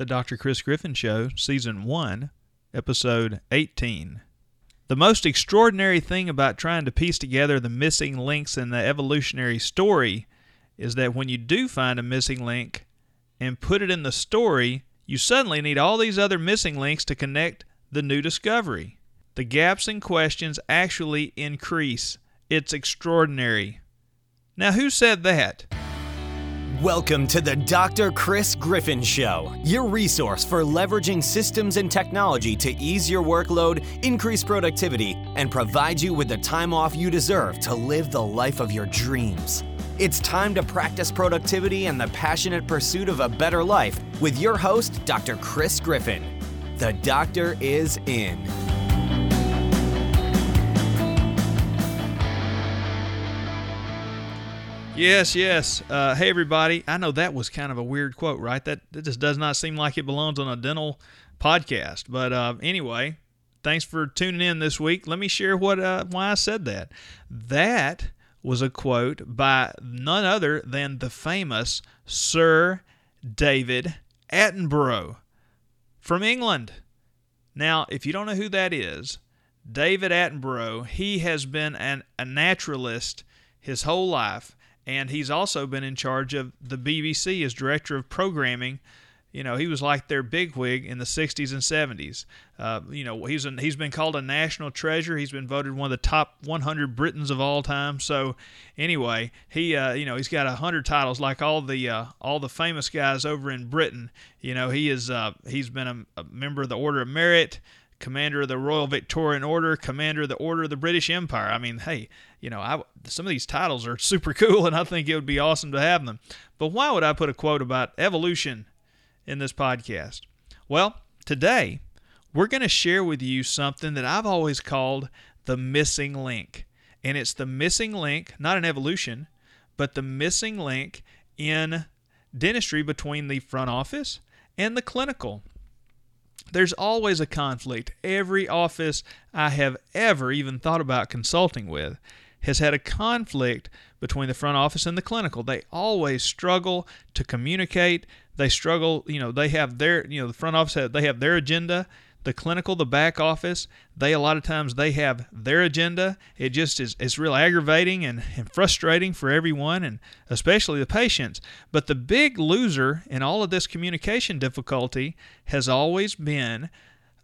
The Dr. Chris Griffin Show, Season 1, Episode 18. The most extraordinary thing about trying to piece together the missing links in the evolutionary story is that when you do find a missing link and put it in the story, you suddenly need all these other missing links to connect the new discovery. The gaps in questions actually increase. It's extraordinary. Now, who said that? Welcome to the Dr. Chris Griffin Show, your resource for leveraging systems and technology to ease your workload, increase productivity, and provide you with the time off you deserve to live the life of your dreams. It's time to practice productivity and the passionate pursuit of a better life with your host, Dr. Chris Griffin. The doctor is in. Yes, yes. Uh, hey, everybody. I know that was kind of a weird quote, right? That, that just does not seem like it belongs on a dental podcast. But uh, anyway, thanks for tuning in this week. Let me share what uh, why I said that. That was a quote by none other than the famous Sir David Attenborough from England. Now, if you don't know who that is, David Attenborough, he has been an, a naturalist his whole life and he's also been in charge of the BBC as director of programming. You know, he was like their bigwig in the 60s and 70s. Uh, you know, he's an, he's been called a national treasure. He's been voted one of the top 100 Britons of all time. So, anyway, he uh, you know he's got hundred titles like all the uh, all the famous guys over in Britain. You know, he is uh, he's been a, a member of the Order of Merit. Commander of the Royal Victorian Order, Commander of the Order of the British Empire. I mean, hey, you know, I, some of these titles are super cool, and I think it would be awesome to have them. But why would I put a quote about evolution in this podcast? Well, today we're going to share with you something that I've always called the missing link. And it's the missing link, not an evolution, but the missing link in dentistry between the front office and the clinical there's always a conflict. Every office I have ever even thought about consulting with has had a conflict between the front office and the clinical. They always struggle to communicate. They struggle, you know, they have their, you know, the front office, they have their agenda the clinical, the back office, they a lot of times they have their agenda. It just is it's real aggravating and, and frustrating for everyone and especially the patients. But the big loser in all of this communication difficulty has always been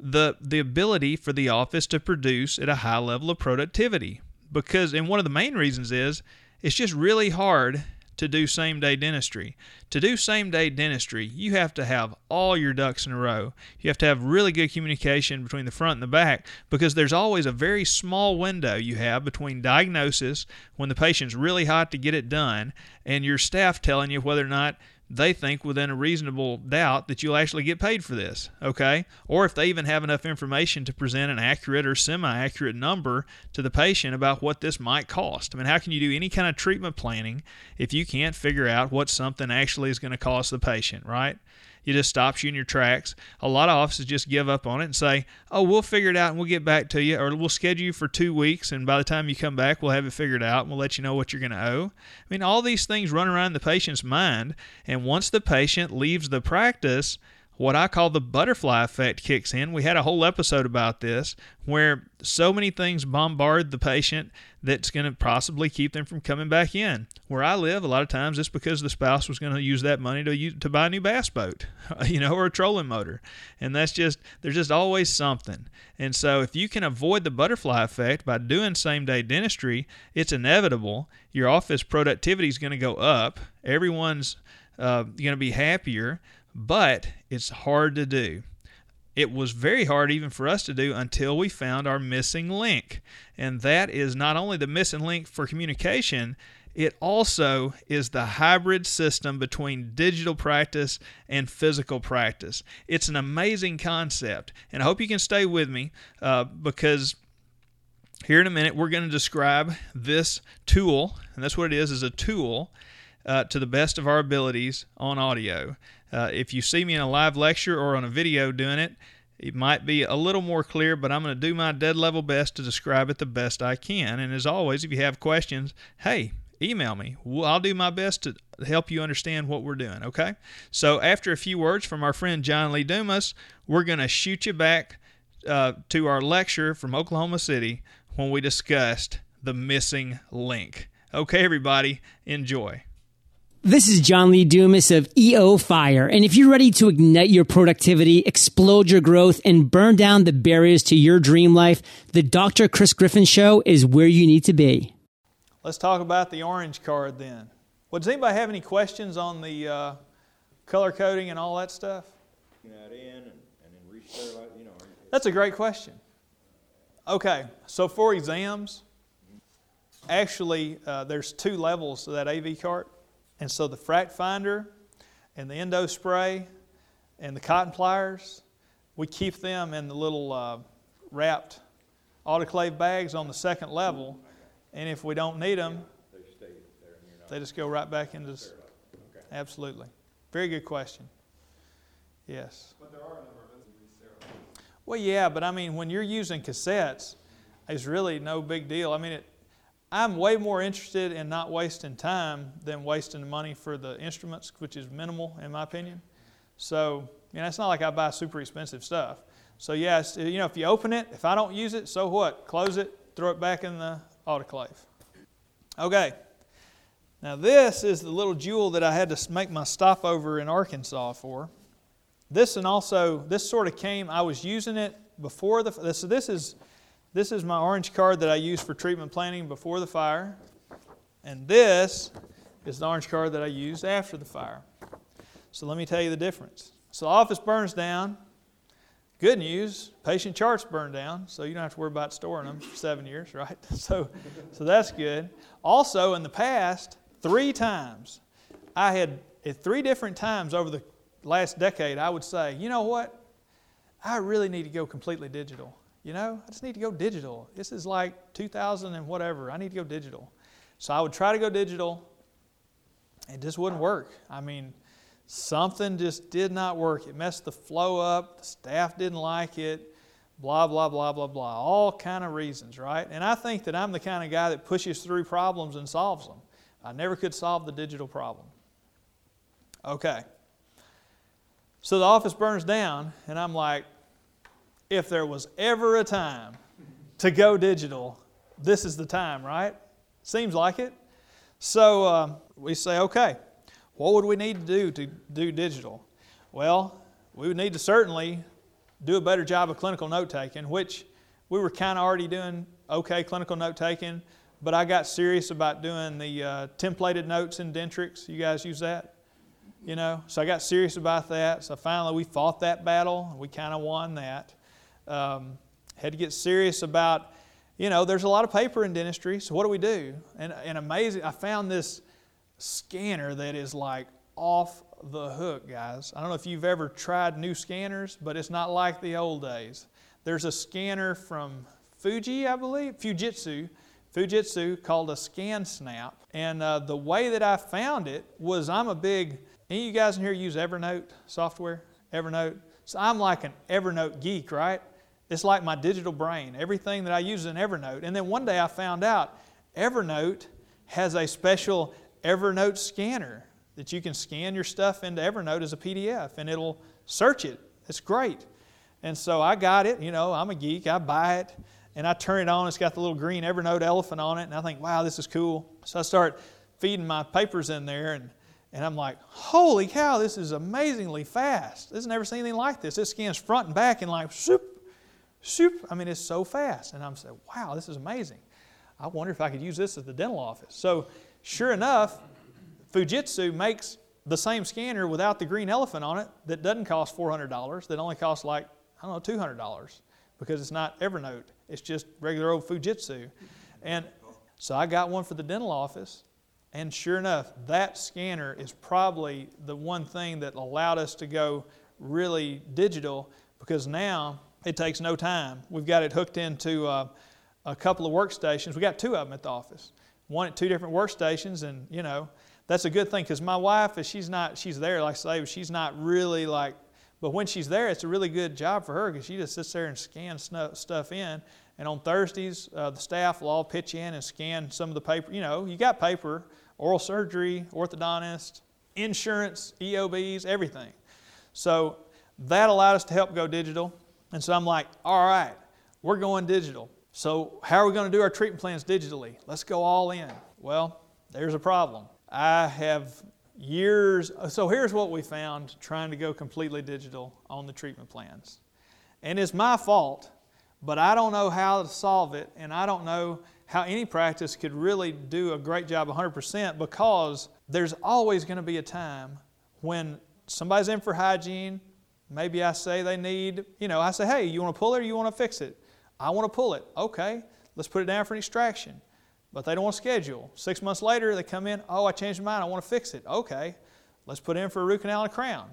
the the ability for the office to produce at a high level of productivity. Because and one of the main reasons is it's just really hard to do same day dentistry. To do same day dentistry, you have to have all your ducks in a row. You have to have really good communication between the front and the back because there's always a very small window you have between diagnosis when the patient's really hot to get it done and your staff telling you whether or not they think within a reasonable doubt that you'll actually get paid for this, okay? Or if they even have enough information to present an accurate or semi accurate number to the patient about what this might cost. I mean, how can you do any kind of treatment planning if you can't figure out what something actually is going to cost the patient, right? It just stops you in your tracks. A lot of offices just give up on it and say, "Oh, we'll figure it out and we'll get back to you, or we'll schedule you for two weeks, and by the time you come back, we'll have it figured out and we'll let you know what you're going to owe." I mean, all these things run around the patient's mind, and once the patient leaves the practice, what I call the butterfly effect kicks in. We had a whole episode about this where so many things bombard the patient that's going to possibly keep them from coming back in. Where I live, a lot of times it's because the spouse was going to use that money to use, to buy a new bass boat, you know, or a trolling motor. And that's just there's just always something. And so if you can avoid the butterfly effect by doing same-day dentistry, it's inevitable. Your office productivity is going to go up. Everyone's uh, going to be happier but it's hard to do. It was very hard even for us to do until we found our missing link. And that is not only the missing link for communication, it also is the hybrid system between digital practice and physical practice. It's an amazing concept. And I hope you can stay with me uh, because here in a minute we're going to describe this tool. And that's what it is, is a tool uh, to the best of our abilities on audio. Uh, if you see me in a live lecture or on a video doing it, it might be a little more clear, but I'm going to do my dead level best to describe it the best I can. And as always, if you have questions, hey, email me. I'll do my best to help you understand what we're doing, okay? So, after a few words from our friend John Lee Dumas, we're going to shoot you back uh, to our lecture from Oklahoma City when we discussed the missing link. Okay, everybody, enjoy. This is John Lee Dumas of EO Fire. And if you're ready to ignite your productivity, explode your growth, and burn down the barriers to your dream life, the Dr. Chris Griffin Show is where you need to be. Let's talk about the orange card then. Well, does anybody have any questions on the uh, color coding and all that stuff? That's a great question. Okay, so for exams, actually, uh, there's two levels to that AV cart. And so the frac finder and the endo spray and the cotton pliers, we keep them in the little uh, wrapped autoclave bags on the second level. And if we don't need them, they just go right back into. This. Absolutely. Very good question. Yes. But there are a number of Well, yeah, but I mean, when you're using cassettes, it's really no big deal. I mean, it, I'm way more interested in not wasting time than wasting money for the instruments, which is minimal in my opinion. So, you know, it's not like I buy super expensive stuff. So, yes, you know, if you open it, if I don't use it, so what? Close it, throw it back in the autoclave. Okay. Now, this is the little jewel that I had to make my stopover in Arkansas for. This and also, this sort of came, I was using it before the, this, this is this is my orange card that I used for treatment planning before the fire. And this is the orange card that I used after the fire. So let me tell you the difference. So the office burns down. Good news, patient charts burn down, so you don't have to worry about storing them for seven years, right? So, so that's good. Also, in the past, three times, I had at three different times over the last decade, I would say, you know what? I really need to go completely digital. You know, I just need to go digital. This is like 2000 and whatever. I need to go digital. So I would try to go digital. It just wouldn't work. I mean, something just did not work. It messed the flow up. The staff didn't like it. Blah blah blah blah blah. All kind of reasons, right? And I think that I'm the kind of guy that pushes through problems and solves them. I never could solve the digital problem. Okay. So the office burns down, and I'm like, if there was ever a time to go digital, this is the time, right? Seems like it. So uh, we say, okay, what would we need to do to do digital? Well, we would need to certainly do a better job of clinical note taking, which we were kind of already doing okay clinical note taking, but I got serious about doing the uh, templated notes in Dentrix. You guys use that? You know, so I got serious about that. So finally, we fought that battle. And we kind of won that. Um, had to get serious about, you know, there's a lot of paper in dentistry, so what do we do? And, and amazing, I found this scanner that is like off the hook, guys. I don't know if you've ever tried new scanners, but it's not like the old days. There's a scanner from Fuji, I believe, Fujitsu, Fujitsu called a ScanSnap. And uh, the way that I found it was I'm a big, any of you guys in here use Evernote software? Evernote? So I'm like an Evernote geek, right? It's like my digital brain. Everything that I use in Evernote. And then one day I found out Evernote has a special Evernote scanner that you can scan your stuff into Evernote as a PDF and it'll search it. It's great. And so I got it, you know, I'm a geek, I buy it, and I turn it on. It's got the little green Evernote elephant on it, and I think, wow, this is cool. So I start feeding my papers in there, and, and I'm like, holy cow, this is amazingly fast. This has never seen anything like this. It scans front and back in like, soup, Super, I mean, it's so fast. And I'm saying, wow, this is amazing. I wonder if I could use this at the dental office. So, sure enough, Fujitsu makes the same scanner without the green elephant on it that doesn't cost $400, that only costs like, I don't know, $200 because it's not Evernote. It's just regular old Fujitsu. And so I got one for the dental office. And sure enough, that scanner is probably the one thing that allowed us to go really digital because now it takes no time. We've got it hooked into uh, a couple of workstations. We got two of them at the office. One at two different workstations, and you know that's a good thing because my wife, if she's not, she's there, like I say, she's not really like But when she's there, it's a really good job for her because she just sits there and scans stuff in. And on Thursdays, uh, the staff will all pitch in and scan some of the paper. You know, you got paper, oral surgery, orthodontist, insurance, EOBs, everything. So that allowed us to help go digital. And so I'm like, all right, we're going digital. So how are we going to do our treatment plans digitally? Let's go all in. Well, there's a problem. I have years. So here's what we found trying to go completely digital on the treatment plans. And it's my fault, but I don't know how to solve it, and I don't know how any practice could really do a great job 100% because there's always going to be a time when somebody's in for hygiene. Maybe I say they need, you know, I say, hey, you want to pull it or you want to fix it? I want to pull it. Okay, let's put it down for an extraction but they don't want to schedule. Six months later, they come in, oh, I changed my mind, I want to fix it. Okay, let's put in for a root canal and a crown.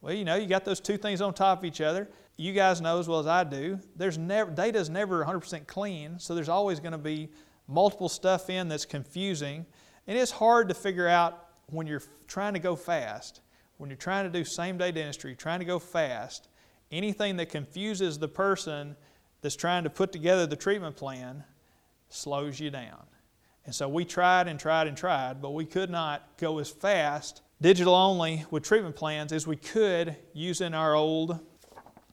Well, you know, you got those two things on top of each other. You guys know as well as I do, there's never, data is never 100% clean, so there's always going to be multiple stuff in that's confusing. And it's hard to figure out when you're trying to go fast, when you're trying to do same day dentistry, trying to go fast, anything that confuses the person that's trying to put together the treatment plan slows you down. And so we tried and tried and tried, but we could not go as fast, digital only, with treatment plans as we could using our old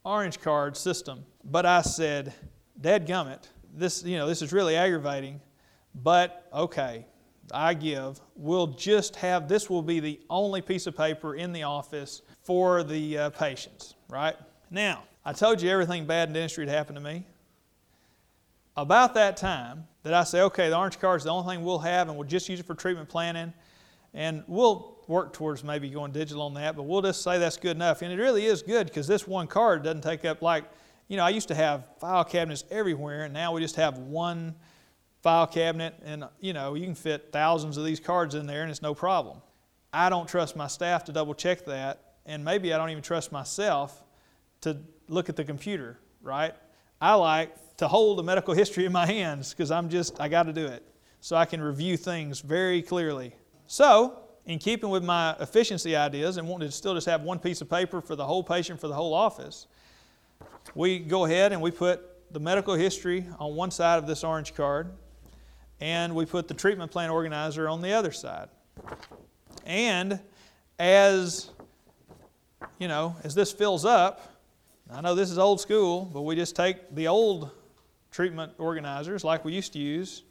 orange card system. But I said, Dad gummit, this, you know, this is really aggravating, but okay, I give. We'll just have this will be the only piece of paper in the office for the uh, patients, right? Now, I told you everything bad in dentistry had happened to me. About that time, that I say, okay, the orange card is the only thing we'll have, and we'll just use it for treatment planning, and we'll work towards maybe going digital on that, but we'll just say that's good enough. And it really is good because this one card doesn't take up like, you know, I used to have file cabinets everywhere, and now we just have one file cabinet, and you know, you can fit thousands of these cards in there, and it's no problem. I don't trust my staff to double check that, and maybe I don't even trust myself to look at the computer, right? I like to hold a medical history in my hands because I'm just, I got to do it so I can review things very clearly. So, in keeping with my efficiency ideas and wanting to still just have one piece of paper for the whole patient for the whole office, we go ahead and we put the medical history on one side of this orange card and we put the treatment plan organizer on the other side. And as you know, as this fills up, I know this is old school, but we just take the old treatment organizers like we used to use,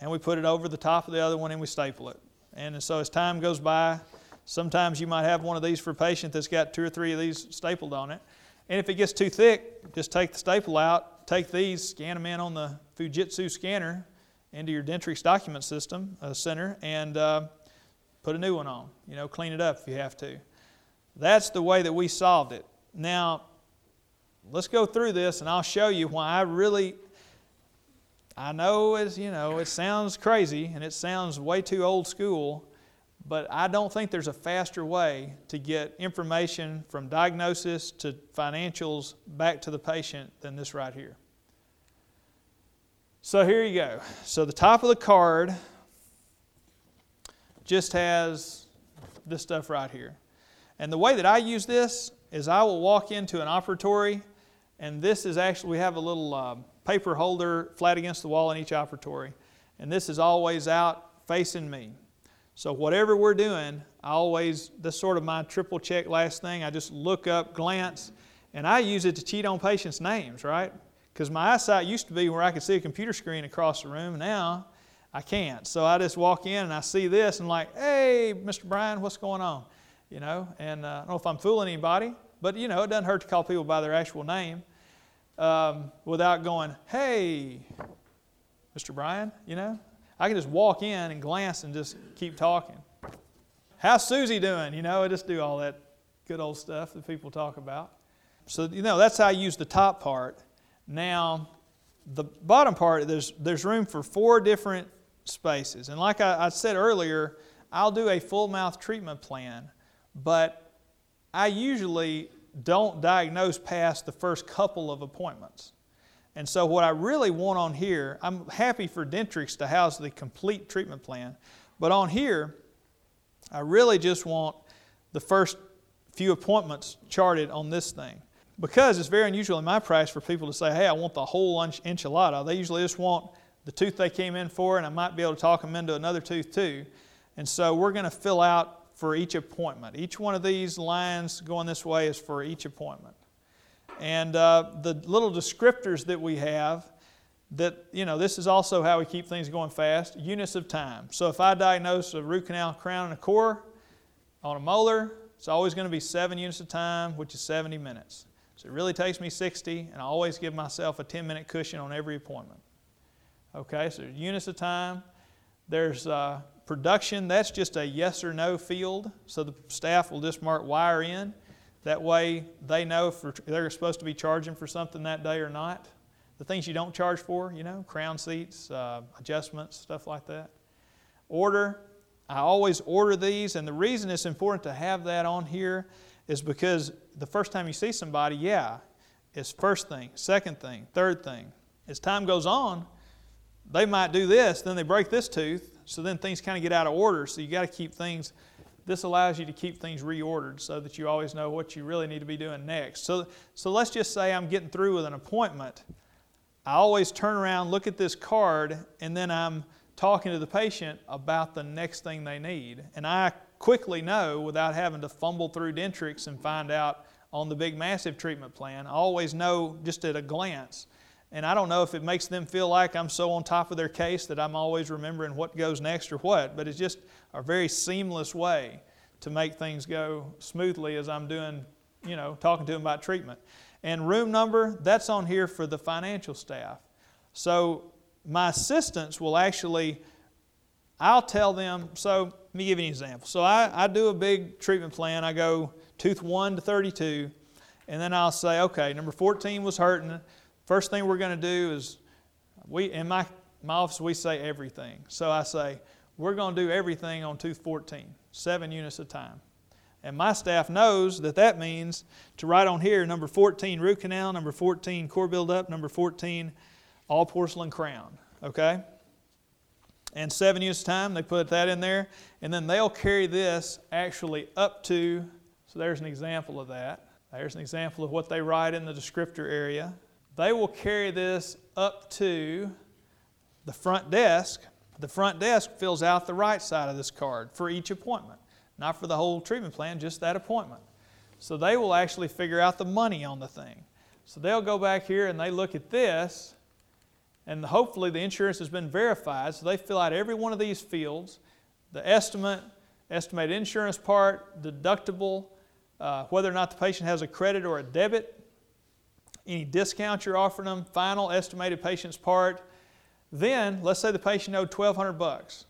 and we put it over the top of the other one and we staple it. And so as time goes by, sometimes you might have one of these for a patient that's got two or three of these stapled on it. And if it gets too thick, just take the staple out, take these, scan them in on the Fujitsu scanner into your Dentrix document system uh, center, and uh, put a new one on. You know, clean it up if you have to. That's the way that we solved it. Now, let's go through this, and I'll show you why I really I know it's, you know, it sounds crazy and it sounds way too old school, but I don't think there's a faster way to get information from diagnosis to financials back to the patient than this right here. So here you go. So the top of the card just has this stuff right here. And the way that I use this is I will walk into an operatory, and this is actually, we have a little. Uh, paper holder flat against the wall in each operatory. And this is always out facing me. So whatever we're doing, I always, this sort of my triple check last thing, I just look up, glance, and I use it to cheat on patients' names, right? Because my eyesight used to be where I could see a computer screen across the room. Now I can't. So I just walk in and I see this and I'm like, hey, Mr. Brian, what's going on? You know, and uh, I don't know if I'm fooling anybody, but you know, it doesn't hurt to call people by their actual name um, without going, hey, Mr. Brian, you know? I can just walk in and glance and just keep talking. How's Susie doing? You know, I just do all that good old stuff that people talk about. So, you know, that's how I use the top part. Now, the bottom part, there's, there's room for four different spaces. And like I, I said earlier, I'll do a full mouth treatment plan, but I usually don't diagnose past the first couple of appointments. And so, what I really want on here, I'm happy for Dentrix to house the complete treatment plan, but on here, I really just want the first few appointments charted on this thing. Because it's very unusual in my practice for people to say, hey, I want the whole enchilada. They usually just want the tooth they came in for, and I might be able to talk them into another tooth too. And so we're going to fill out for each appointment. Each one of these lines going this way is for each appointment. And uh, the little descriptors that we have, that, you know, this is also how we keep things going fast units of time. So if I diagnose a root canal, crown, and a core on a molar, it's always going to be seven units of time, which is 70 minutes. It really takes me 60, and I always give myself a 10 minute cushion on every appointment. Okay, so units of time. There's uh, production, that's just a yes or no field. So the staff will just mark wire in. That way they know if they're supposed to be charging for something that day or not. The things you don't charge for, you know, crown seats, uh, adjustments, stuff like that. Order, I always order these, and the reason it's important to have that on here is because the first time you see somebody, yeah, it's first thing, second thing, third thing. As time goes on, they might do this, then they break this tooth, so then things kind of get out of order. So you got to keep things, this allows you to keep things reordered so that you always know what you really need to be doing next. So, so let's just say I'm getting through with an appointment. I always turn around, look at this card, and then I'm talking to the patient about the next thing they need. And I quickly know without having to fumble through Dentrix and find out on the big massive treatment plan. I always know just at a glance and I don't know if it makes them feel like I'm so on top of their case that I'm always remembering what goes next or what, but it's just a very seamless way to make things go smoothly as I'm doing, you know, talking to them about treatment. And room number, that's on here for the financial staff. So my assistants will actually, I'll tell them, so let me give you an example. So I, I do a big treatment plan. I go tooth 1 to 32, and then I'll say, okay, number 14 was hurting. First thing we're going to do is, we in my, my office, we say everything. So I say, we're going to do everything on tooth 14, seven units a time. And my staff knows that that means to write on here number 14 root canal, number 14 core buildup, number 14 all porcelain crown. Okay? And seven years' time, they put that in there. And then they'll carry this actually up to, so there's an example of that. There's an example of what they write in the descriptor area they will carry this up to the front desk. The front desk fills out the right side of this card for each appointment, not for the whole treatment plan, just that appointment. So they will actually figure out the money on the thing. So they'll go back here and they look at this, and hopefully the insurance has been verified. So they fill out every one of these fields the estimate, estimated insurance part, deductible, uh, whether or not the patient has a credit or a debit any discounts you're offering them, final estimated patient's part. Then, let's say the patient owed 1200 bucks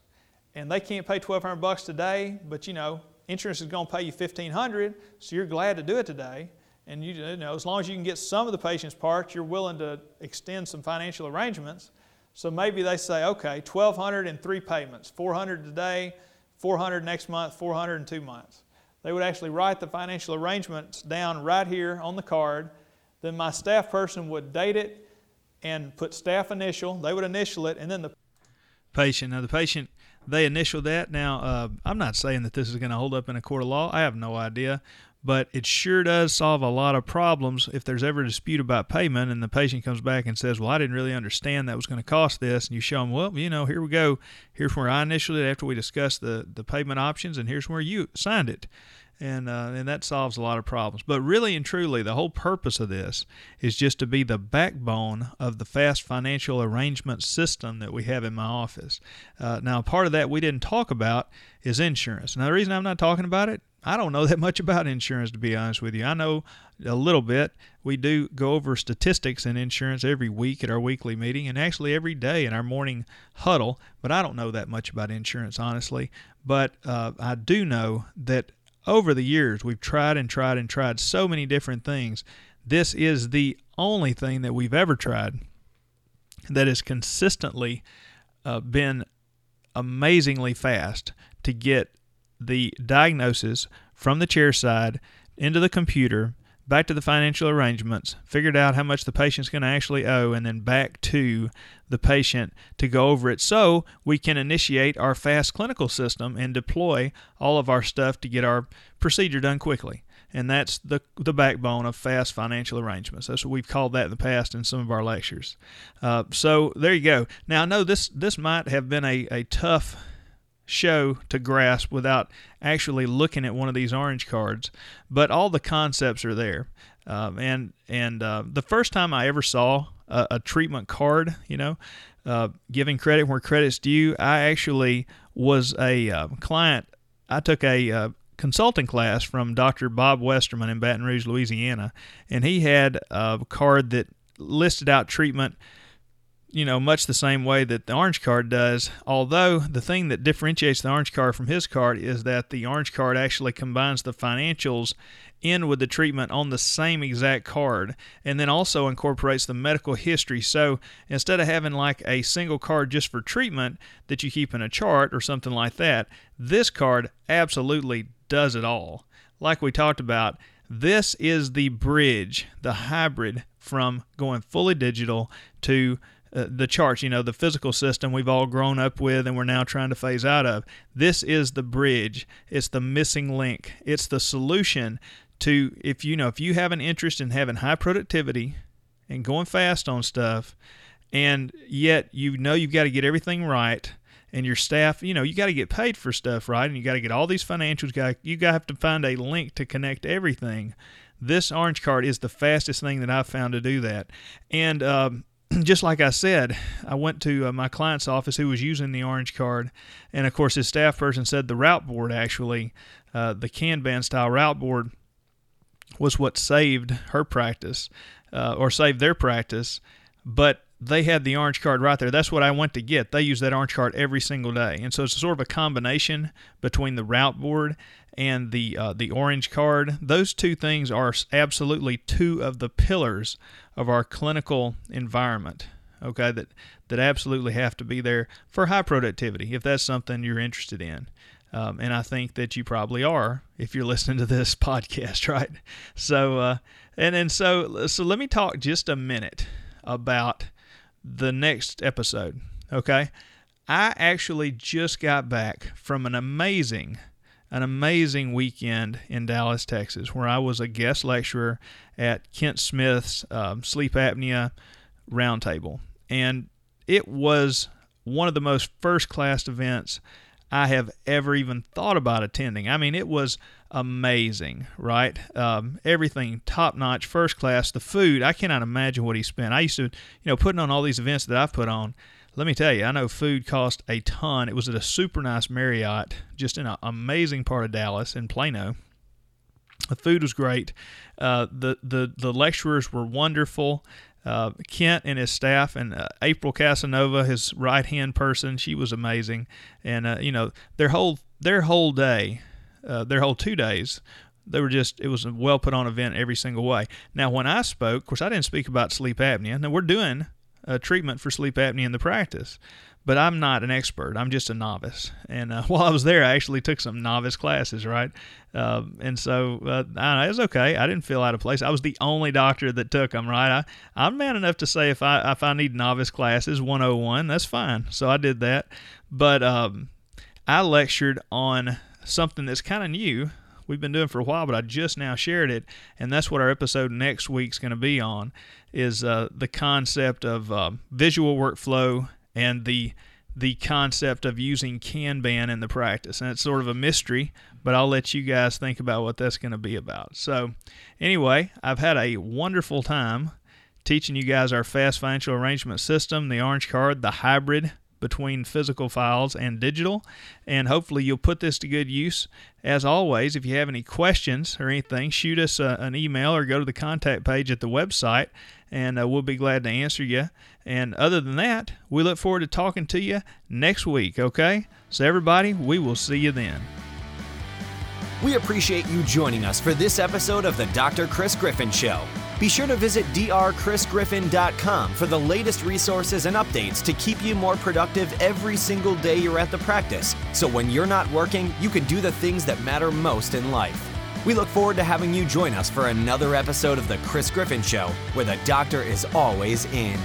and they can't pay 1200 bucks today, but you know, insurance is going to pay you 1500 so you're glad to do it today. And you, you know, as long as you can get some of the patient's parts, you're willing to extend some financial arrangements. So maybe they say, okay, 1200 in three payments, 400 today, 400 next month, 400 in two months. They would actually write the financial arrangements down right here on the card then my staff person would date it and put staff initial. They would initial it, and then the patient. Now the patient they initial that. Now uh, I'm not saying that this is going to hold up in a court of law. I have no idea, but it sure does solve a lot of problems if there's ever a dispute about payment and the patient comes back and says, "Well, I didn't really understand that was going to cost this," and you show them, "Well, you know, here we go. Here's where I initialed it after we discussed the the payment options, and here's where you signed it." and uh, and that solves a lot of problems. But really and truly, the whole purpose of this is just to be the backbone of the fast financial arrangement system that we have in my office. Uh, now, part of that we didn't talk about is insurance. Now, the reason I'm not talking about it, I don't know that much about insurance to be honest with you. I know a little bit. We do go over statistics in insurance every week at our weekly meeting and actually every day in our morning huddle, but I don't know that much about insurance honestly. But uh, I do know that over the years, we've tried and tried and tried so many different things. This is the only thing that we've ever tried that has consistently uh, been amazingly fast to get the diagnosis from the chair side into the computer back to the financial arrangements, figured out how much the patient's going to actually owe, and then back to the patient to go over it so we can initiate our fast clinical system and deploy all of our stuff to get our procedure done quickly. and that's the the backbone of fast financial arrangements. That's what we've called that in the past in some of our lectures. Uh, so there you go. Now I know this this might have been a, a tough show to grasp without actually looking at one of these orange cards, but all the concepts are there. Um, and and uh, the first time I ever saw a, a treatment card, you know, uh, giving credit where credit's due, I actually was a uh, client. I took a uh, consulting class from Dr. Bob Westerman in Baton Rouge, Louisiana, and he had a card that listed out treatment, you know, much the same way that the orange card does. Although the thing that differentiates the orange card from his card is that the orange card actually combines the financials in with the treatment on the same exact card and then also incorporates the medical history. So instead of having like a single card just for treatment that you keep in a chart or something like that, this card absolutely does it all. Like we talked about, this is the bridge, the hybrid from going fully digital to uh, the charts, you know, the physical system we've all grown up with and we're now trying to phase out of. This is the bridge. It's the missing link. It's the solution to if you know if you have an interest in having high productivity and going fast on stuff and yet you know you've got to get everything right and your staff, you know, you got to get paid for stuff, right? And you got to get all these financials. Got you got to have to find a link to connect everything. This orange card is the fastest thing that I've found to do that. And um, just like I said, I went to uh, my client's office who was using the orange card, and of course his staff person said the route board actually, uh, the Kanban style route board, was what saved her practice, uh, or saved their practice. But they had the orange card right there. That's what I went to get. They use that orange card every single day, and so it's sort of a combination between the route board and the uh, the orange card. Those two things are absolutely two of the pillars of our clinical environment. Okay, that that absolutely have to be there for high productivity if that's something you're interested in. Um, and I think that you probably are if you're listening to this podcast, right? So, uh, and and so so let me talk just a minute about the next episode. Okay. I actually just got back from an amazing, an amazing weekend in Dallas, Texas, where I was a guest lecturer at Kent Smith's um, sleep apnea roundtable. And it was one of the most first class events I have ever even thought about attending. I mean, it was amazing, right? Um, everything top notch, first class. The food, I cannot imagine what he spent. I used to, you know, putting on all these events that I've put on. Let me tell you, I know food cost a ton. It was at a super nice Marriott, just in an amazing part of Dallas in Plano. The food was great. Uh, the the the lecturers were wonderful. Uh, Kent and his staff, and uh, April Casanova, his right hand person, she was amazing. And uh, you know their whole their whole day uh, their whole two days. They were just, it was a well put on event every single way. Now, when I spoke, of course, I didn't speak about sleep apnea. Now, we're doing a treatment for sleep apnea in the practice, but I'm not an expert. I'm just a novice. And uh, while I was there, I actually took some novice classes, right? Uh, and so uh, I know, it was okay. I didn't feel out of place. I was the only doctor that took them, right? I, I'm man enough to say if I if I need novice classes 101, that's fine. So I did that. But um, I lectured on something that's kind of new. We've been doing for a while, but I just now shared it, and that's what our episode next week's going to be on is uh, the concept of uh, visual workflow and the the concept of using Kanban in the practice. And it's sort of a mystery, but I'll let you guys think about what that's going to be about. So, anyway, I've had a wonderful time teaching you guys our fast financial arrangement system, the orange card, the hybrid between physical files and digital. And hopefully, you'll put this to good use. As always, if you have any questions or anything, shoot us a, uh, an email or go to the contact page at the website, and uh, we'll be glad to answer you. And other than that, we look forward to talking to you next week, okay? So, everybody, we will see you then. We appreciate you joining us for this episode of the Dr. Chris Griffin Show. Be sure to visit drchrisgriffin.com for the latest resources and updates to keep you more productive every single day you're at the practice. So when you're not working, you can do the things that matter most in life. We look forward to having you join us for another episode of The Chris Griffin Show, where the doctor is always in.